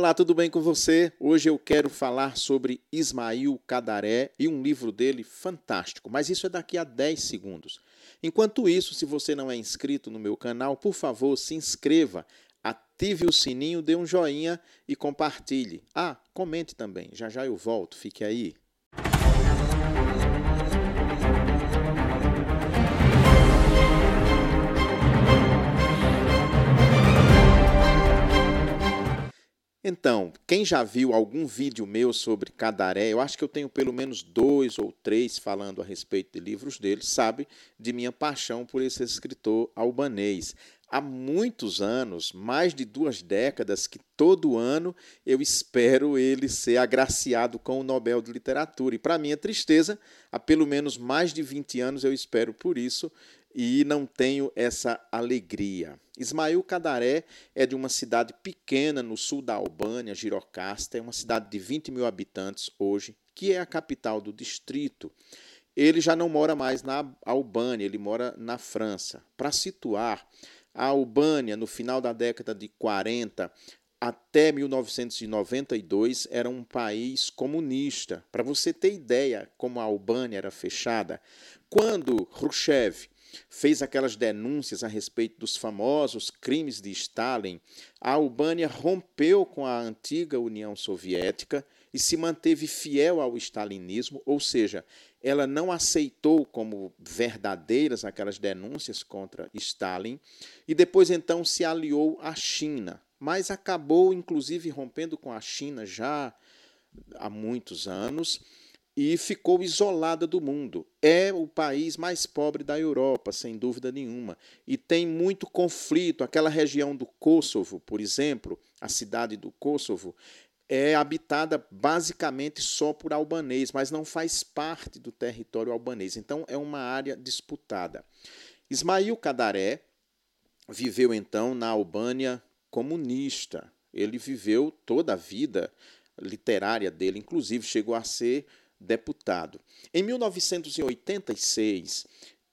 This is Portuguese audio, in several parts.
Olá, tudo bem com você? Hoje eu quero falar sobre Ismail Cadaré e um livro dele fantástico, mas isso é daqui a 10 segundos. Enquanto isso, se você não é inscrito no meu canal, por favor, se inscreva, ative o sininho, dê um joinha e compartilhe. Ah, comente também. Já já eu volto, fique aí. Então, quem já viu algum vídeo meu sobre Cadaré, eu acho que eu tenho pelo menos dois ou três falando a respeito de livros dele, sabe de minha paixão por esse escritor albanês. Há muitos anos, mais de duas décadas, que todo ano eu espero ele ser agraciado com o Nobel de Literatura. E, para minha tristeza, há pelo menos mais de 20 anos eu espero por isso e não tenho essa alegria. Ismail Cadaré é de uma cidade pequena no sul da Albânia, Girocasta, é uma cidade de 20 mil habitantes hoje, que é a capital do distrito. Ele já não mora mais na Albânia, ele mora na França. Para situar, a Albânia, no final da década de 40, até 1992 era um país comunista. Para você ter ideia como a Albânia era fechada, quando Khrushchev fez aquelas denúncias a respeito dos famosos crimes de Stalin, a Albânia rompeu com a antiga União Soviética e se manteve fiel ao stalinismo, ou seja, ela não aceitou como verdadeiras aquelas denúncias contra Stalin e depois então se aliou à China, mas acabou inclusive rompendo com a China já há muitos anos e ficou isolada do mundo. É o país mais pobre da Europa, sem dúvida nenhuma, e tem muito conflito. Aquela região do Kosovo, por exemplo, a cidade do Kosovo, é habitada basicamente só por albanês, mas não faz parte do território albanês. Então é uma área disputada. Ismail Kadaré viveu então na Albânia comunista. Ele viveu toda a vida literária dele, inclusive chegou a ser deputado. Em 1986,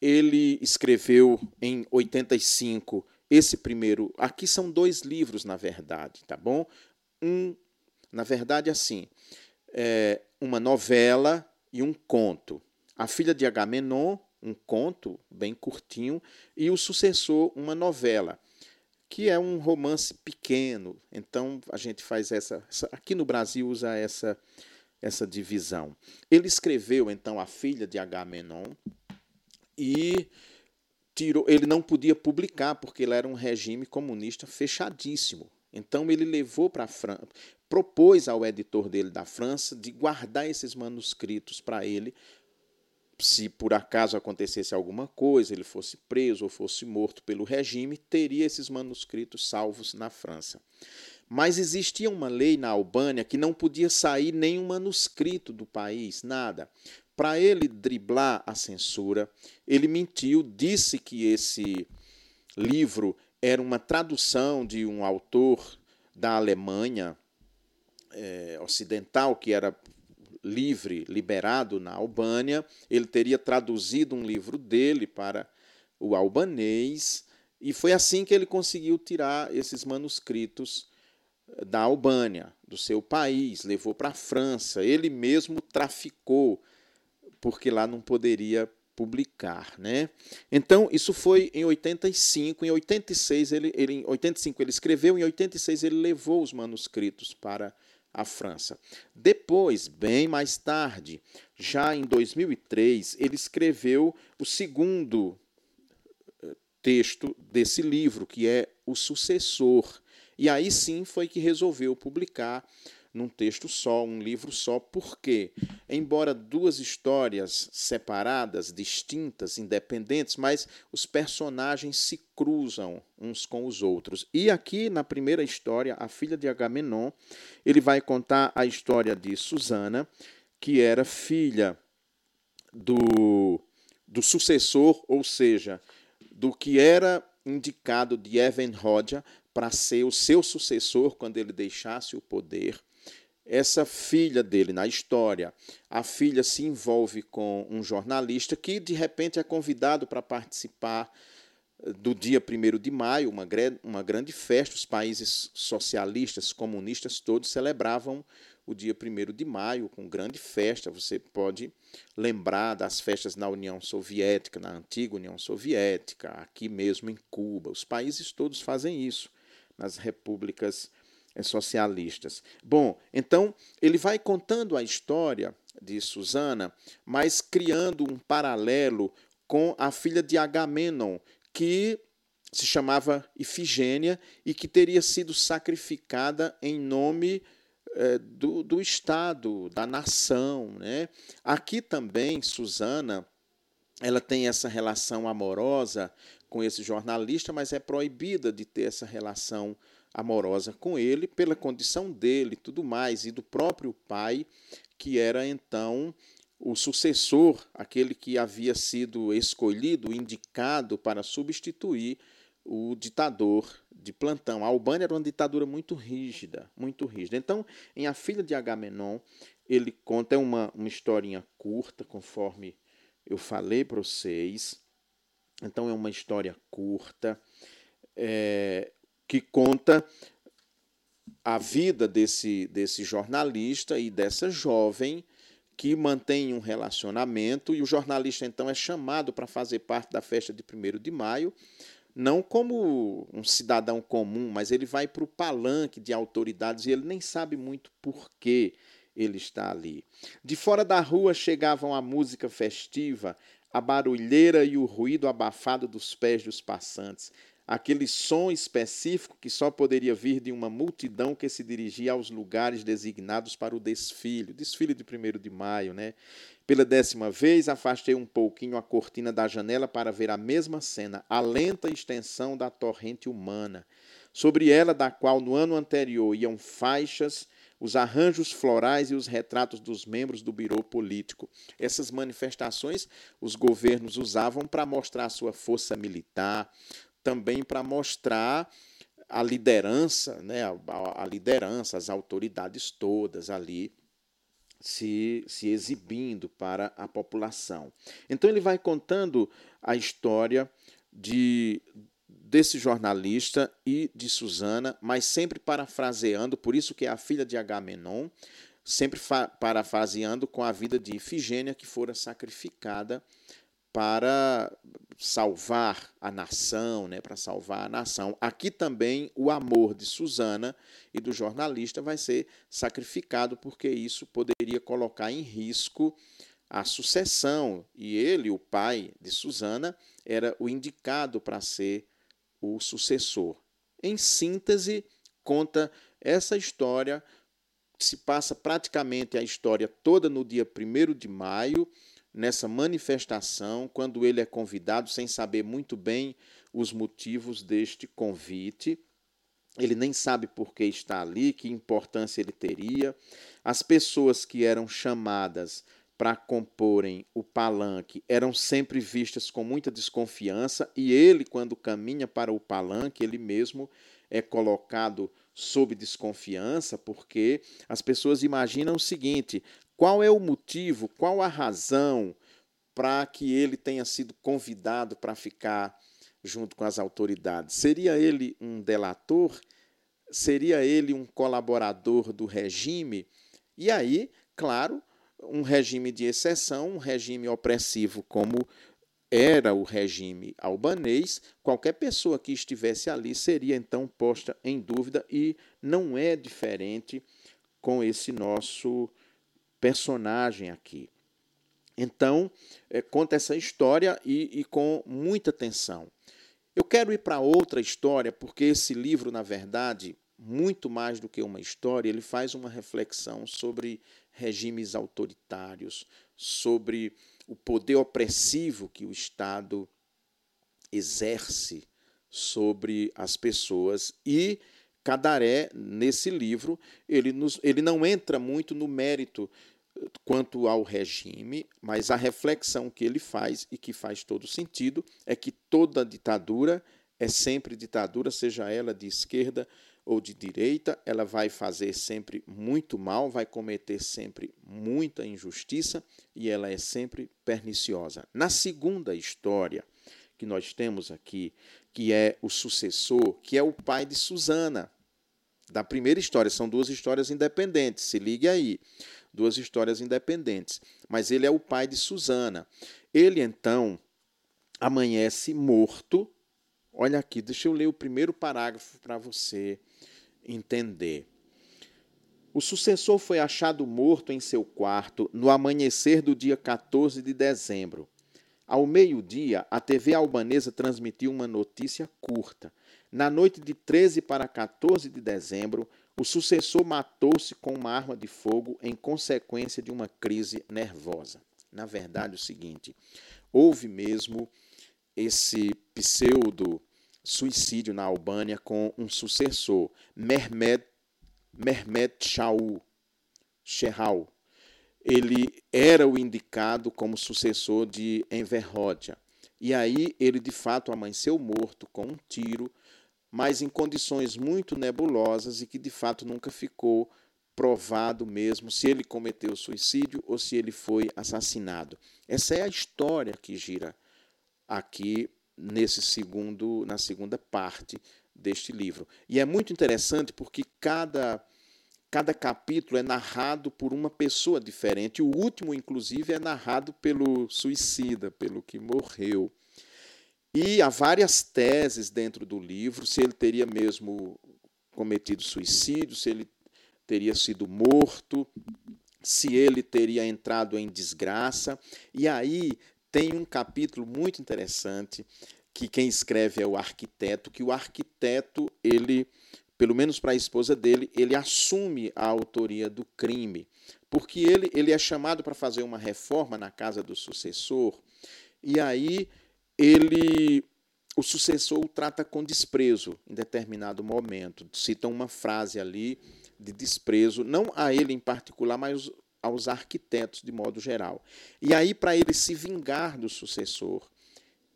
ele escreveu em 85 esse primeiro. Aqui são dois livros, na verdade, tá bom? Um, na verdade, assim, é uma novela e um conto. A Filha de Agamenon, um conto bem curtinho, e o sucessor, uma novela, que é um romance pequeno. Então a gente faz essa, essa aqui no Brasil usa essa essa divisão. Ele escreveu então a filha de Agamenon e tirou, ele não podia publicar porque ele era um regime comunista fechadíssimo. Então ele levou para a França, propôs ao editor dele da França de guardar esses manuscritos para ele, se por acaso acontecesse alguma coisa, ele fosse preso ou fosse morto pelo regime, teria esses manuscritos salvos na França. Mas existia uma lei na Albânia que não podia sair nenhum manuscrito do país, nada. Para ele driblar a censura, ele mentiu, disse que esse livro era uma tradução de um autor da Alemanha é, ocidental, que era livre, liberado na Albânia. Ele teria traduzido um livro dele para o albanês, e foi assim que ele conseguiu tirar esses manuscritos da Albânia, do seu país, levou para a França. Ele mesmo traficou, porque lá não poderia publicar, né? Então, isso foi em 85, em 86 ele, ele em 85 ele escreveu, em 86 ele levou os manuscritos para a França. Depois, bem mais tarde, já em 2003, ele escreveu o segundo eh, texto desse livro, que é o sucessor e aí sim foi que resolveu publicar num texto só, um livro só, porque, embora duas histórias separadas, distintas, independentes, mas os personagens se cruzam uns com os outros. E aqui, na primeira história, a filha de Agamenon, ele vai contar a história de Susana, que era filha do, do sucessor, ou seja, do que era indicado de Evan Rodja para ser o seu sucessor quando ele deixasse o poder. Essa filha dele, na história, a filha se envolve com um jornalista que de repente é convidado para participar do dia 1 de maio, uma, uma grande festa, os países socialistas, comunistas, todos celebravam o dia 1 de maio com grande festa. Você pode lembrar das festas na União Soviética, na antiga União Soviética, aqui mesmo em Cuba. Os países todos fazem isso, nas repúblicas eh, socialistas. Bom, então ele vai contando a história de Susana, mas criando um paralelo com a filha de Agamenon, que se chamava Ifigênia e que teria sido sacrificada em nome é, do, do Estado, da nação. Né? Aqui também, Susana, ela tem essa relação amorosa com esse jornalista, mas é proibida de ter essa relação amorosa com ele pela condição dele, tudo mais, e do próprio pai, que era então o sucessor, aquele que havia sido escolhido, indicado para substituir o ditador de plantão. A Albânia era uma ditadura muito rígida, muito rígida. Então, em A Filha de Agamenon, ele conta uma, uma historinha curta, conforme eu falei para vocês. Então, é uma história curta é, que conta a vida desse, desse jornalista e dessa jovem que mantém um relacionamento e o jornalista então é chamado para fazer parte da festa de 1 de maio não como um cidadão comum, mas ele vai para o palanque de autoridades e ele nem sabe muito por que ele está ali. De fora da rua chegavam a música festiva, a barulheira e o ruído abafado dos pés dos passantes, aquele som específico que só poderia vir de uma multidão que se dirigia aos lugares designados para o desfile, o desfile de 1 de maio, né? Pela décima vez, afastei um pouquinho a cortina da janela para ver a mesma cena, a lenta extensão da torrente humana, sobre ela da qual no ano anterior iam faixas, os arranjos florais e os retratos dos membros do birô político. Essas manifestações os governos usavam para mostrar sua força militar, também para mostrar a liderança, né, a, a liderança, as autoridades todas ali se, se exibindo para a população. Então ele vai contando a história de desse jornalista e de Susana, mas sempre parafraseando, por isso que é a filha de Agamenon, sempre parafraseando com a vida de Ifigênia que fora sacrificada para salvar a nação, né, para salvar a nação. Aqui também o amor de Susana e do jornalista vai ser sacrificado porque isso poderia colocar em risco a sucessão e ele, o pai de Susana, era o indicado para ser o sucessor. Em síntese, conta essa história se passa praticamente a história toda no dia 1 de maio nessa manifestação, quando ele é convidado, sem saber muito bem os motivos deste convite. Ele nem sabe por que está ali, que importância ele teria. As pessoas que eram chamadas para comporem o palanque eram sempre vistas com muita desconfiança, e ele, quando caminha para o palanque, ele mesmo é colocado sob desconfiança, porque as pessoas imaginam o seguinte: qual é o motivo, qual a razão para que ele tenha sido convidado para ficar junto com as autoridades? Seria ele um delator? Seria ele um colaborador do regime? E aí, claro, um regime de exceção, um regime opressivo como era o regime albanês, qualquer pessoa que estivesse ali seria então posta em dúvida e não é diferente com esse nosso personagem aqui. Então, é, conta essa história e, e com muita atenção. Eu quero ir para outra história, porque esse livro, na verdade, muito mais do que uma história, ele faz uma reflexão sobre regimes autoritários, sobre o poder opressivo que o Estado exerce sobre as pessoas. E Cadaré, nesse livro, ele, nos, ele não entra muito no mérito quanto ao regime, mas a reflexão que ele faz e que faz todo sentido é que toda ditadura é sempre ditadura, seja ela de esquerda ou de direita, ela vai fazer sempre muito mal, vai cometer sempre muita injustiça e ela é sempre perniciosa. Na segunda história, que nós temos aqui, que é o sucessor, que é o pai de Susana, da primeira história. São duas histórias independentes, se ligue aí. Duas histórias independentes. Mas ele é o pai de Susana. Ele, então, amanhece morto. Olha aqui, deixa eu ler o primeiro parágrafo para você entender. O sucessor foi achado morto em seu quarto no amanhecer do dia 14 de dezembro. Ao meio-dia, a TV albanesa transmitiu uma notícia curta. Na noite de 13 para 14 de dezembro, o sucessor matou-se com uma arma de fogo em consequência de uma crise nervosa. Na verdade, é o seguinte: houve mesmo esse pseudo suicídio na Albânia com um sucessor, Mehmet Mehmet Shaul, Shehal. Ele era o indicado como sucessor de Enver Hoxha. E aí ele de fato amanheceu morto com um tiro, mas em condições muito nebulosas e que de fato nunca ficou provado mesmo se ele cometeu suicídio ou se ele foi assassinado. Essa é a história que gira aqui nesse segundo na segunda parte deste livro. E é muito interessante porque cada, cada capítulo é narrado por uma pessoa diferente. O último, inclusive, é narrado pelo suicida, pelo que morreu. E há várias teses dentro do livro, se ele teria mesmo cometido suicídio, se ele teria sido morto, se ele teria entrado em desgraça. E aí tem um capítulo muito interessante que quem escreve é o arquiteto, que o arquiteto, ele, pelo menos para a esposa dele, ele assume a autoria do crime, porque ele, ele é chamado para fazer uma reforma na casa do sucessor, e aí ele o sucessor o trata com desprezo em determinado momento. Cita uma frase ali de desprezo, não a ele em particular, mas aos arquitetos de modo geral. E aí, para ele se vingar do sucessor,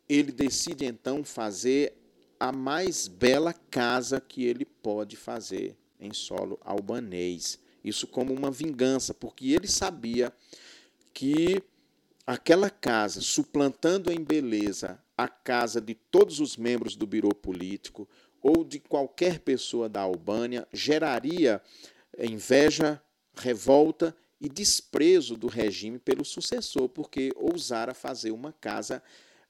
ele decide então fazer a mais bela casa que ele pode fazer em solo albanês. Isso como uma vingança, porque ele sabia que aquela casa, suplantando em beleza a casa de todos os membros do biro político ou de qualquer pessoa da Albânia, geraria inveja, revolta e desprezo do regime pelo sucessor, porque ousara fazer uma casa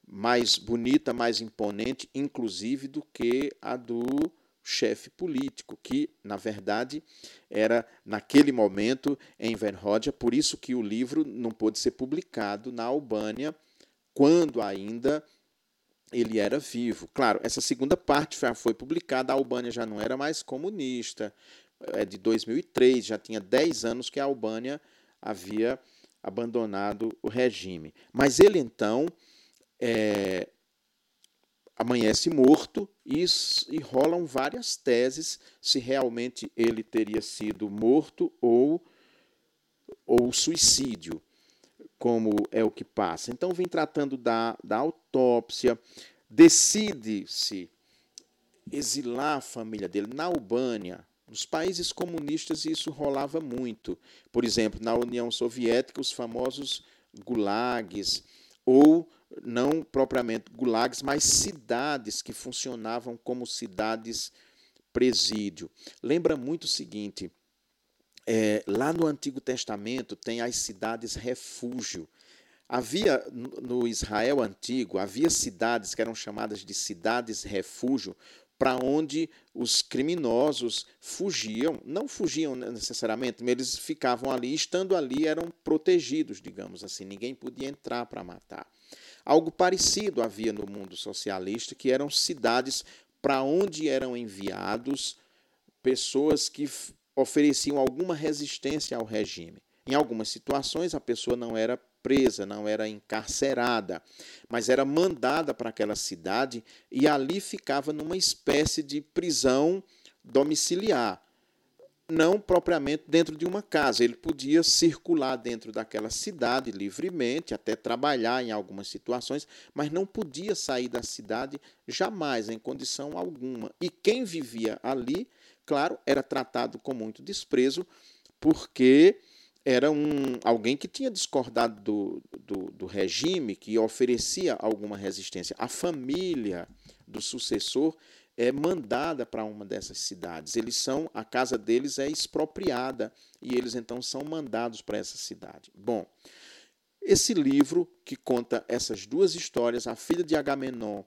mais bonita, mais imponente, inclusive, do que a do chefe político, que, na verdade, era, naquele momento, em Verhodia, por isso que o livro não pôde ser publicado na Albânia, quando ainda ele era vivo. Claro, essa segunda parte já foi publicada, a Albânia já não era mais comunista, é de 2003, já tinha 10 anos que a Albânia havia abandonado o regime. Mas ele, então, é, amanhece morto e, e rolam várias teses se realmente ele teria sido morto ou, ou suicídio, como é o que passa. Então, vem tratando da, da autópsia, decide-se exilar a família dele na Albânia. Nos países comunistas isso rolava muito. Por exemplo, na União Soviética, os famosos gulags, ou não propriamente gulags, mas cidades que funcionavam como cidades presídio. Lembra muito o seguinte: é, lá no Antigo Testamento tem as cidades refúgio. Havia no Israel antigo, havia cidades que eram chamadas de cidades refúgio, para onde os criminosos fugiam, não fugiam necessariamente, mas eles ficavam ali, estando ali eram protegidos, digamos assim, ninguém podia entrar para matar. Algo parecido havia no mundo socialista, que eram cidades para onde eram enviados pessoas que ofereciam alguma resistência ao regime. Em algumas situações, a pessoa não era presa, não era encarcerada, mas era mandada para aquela cidade e ali ficava numa espécie de prisão domiciliar não propriamente dentro de uma casa. Ele podia circular dentro daquela cidade livremente, até trabalhar em algumas situações, mas não podia sair da cidade jamais, em condição alguma. E quem vivia ali, claro, era tratado com muito desprezo, porque era um, alguém que tinha discordado do, do, do regime, que oferecia alguma resistência. A família do sucessor é mandada para uma dessas cidades. Eles são, a casa deles é expropriada e eles então são mandados para essa cidade. Bom, esse livro que conta essas duas histórias, a filha de Agamenon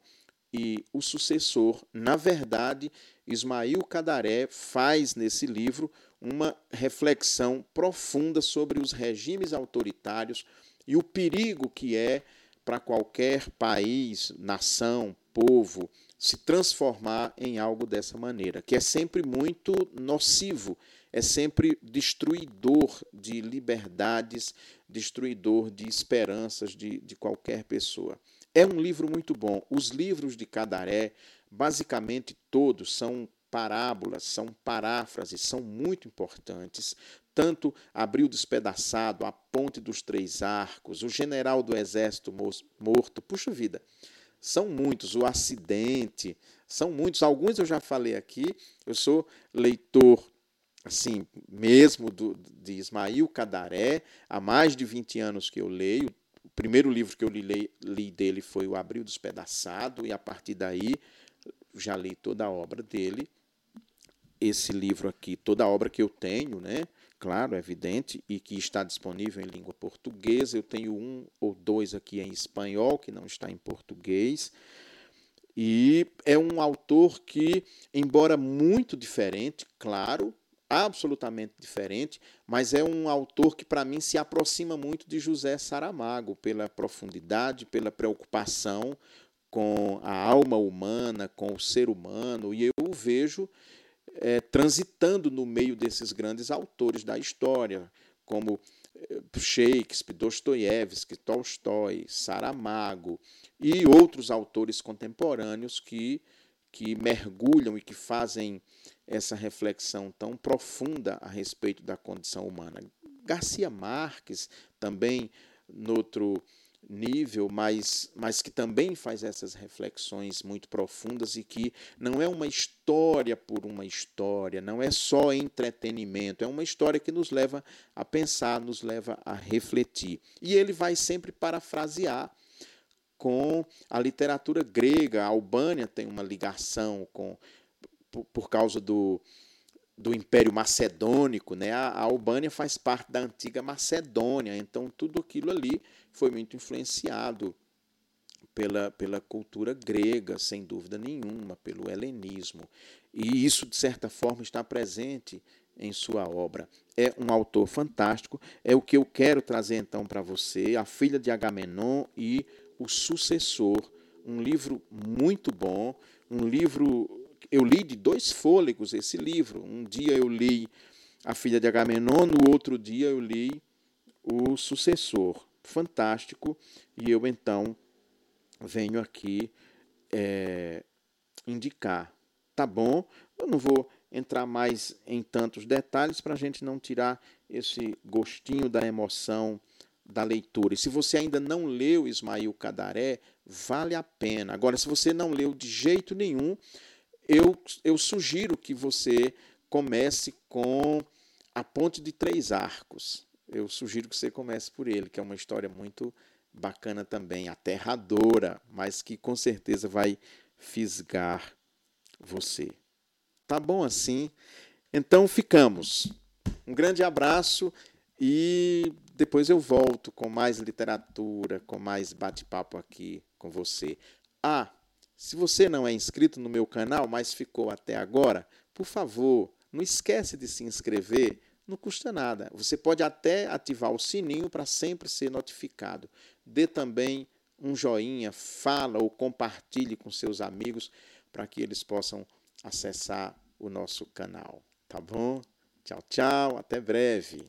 e o sucessor, na verdade, Ismail Cadaré faz nesse livro uma reflexão profunda sobre os regimes autoritários e o perigo que é para qualquer país, nação, povo se transformar em algo dessa maneira, que é sempre muito nocivo, é sempre destruidor de liberdades, destruidor de esperanças de, de qualquer pessoa. É um livro muito bom. Os livros de Cadaré, basicamente todos, são parábolas, são paráfrases, são muito importantes. Tanto Abril Despedaçado, A Ponte dos Três Arcos, O General do Exército Morto, puxa vida, são muitos, o acidente, são muitos. Alguns eu já falei aqui. Eu sou leitor, assim, mesmo do, de Ismail Cadaré, há mais de 20 anos que eu leio. O primeiro livro que eu li, li dele foi O Abril Despedaçado, e a partir daí já li toda a obra dele. Esse livro aqui, toda a obra que eu tenho, né? claro, evidente, e que está disponível em língua portuguesa. Eu tenho um ou dois aqui em espanhol, que não está em português. E é um autor que, embora muito diferente, claro, absolutamente diferente, mas é um autor que, para mim, se aproxima muito de José Saramago, pela profundidade, pela preocupação com a alma humana, com o ser humano, e eu o vejo é, transitando no meio desses grandes autores da história, como é, Shakespeare, Dostoiévski, Tolstói, Saramago e outros autores contemporâneos que, que mergulham e que fazem essa reflexão tão profunda a respeito da condição humana. Garcia Marques, também, no outro nível, mas, mas que também faz essas reflexões muito profundas e que não é uma história por uma história, não é só entretenimento, é uma história que nos leva a pensar, nos leva a refletir. E ele vai sempre parafrasear com a literatura grega. A Albânia tem uma ligação com por, por causa do do Império Macedônico, né? A, Albânia faz parte da antiga Macedônia, então tudo aquilo ali foi muito influenciado pela, pela cultura grega, sem dúvida nenhuma, pelo helenismo. E isso, de certa forma, está presente em sua obra. É um autor fantástico, é o que eu quero trazer então para você, A Filha de Agamenon e O Sucessor, um livro muito bom, um livro eu li de dois fôlegos esse livro. Um dia eu li A Filha de Agamenon, no outro dia eu li O Sucessor. Fantástico. E eu então venho aqui é, indicar. Tá bom? Eu não vou entrar mais em tantos detalhes para a gente não tirar esse gostinho da emoção da leitura. E se você ainda não leu Ismail Cadaré, vale a pena. Agora, se você não leu de jeito nenhum, eu, eu sugiro que você comece com A Ponte de Três Arcos. Eu sugiro que você comece por ele, que é uma história muito bacana também, aterradora, mas que com certeza vai fisgar você. Tá bom assim? Então ficamos. Um grande abraço e depois eu volto com mais literatura, com mais bate-papo aqui com você. Ah, se você não é inscrito no meu canal, mas ficou até agora, por favor, não esquece de se inscrever, não custa nada. Você pode até ativar o sininho para sempre ser notificado. Dê também um joinha, fala ou compartilhe com seus amigos para que eles possam acessar o nosso canal. Tá bom? Tchau, tchau, até breve.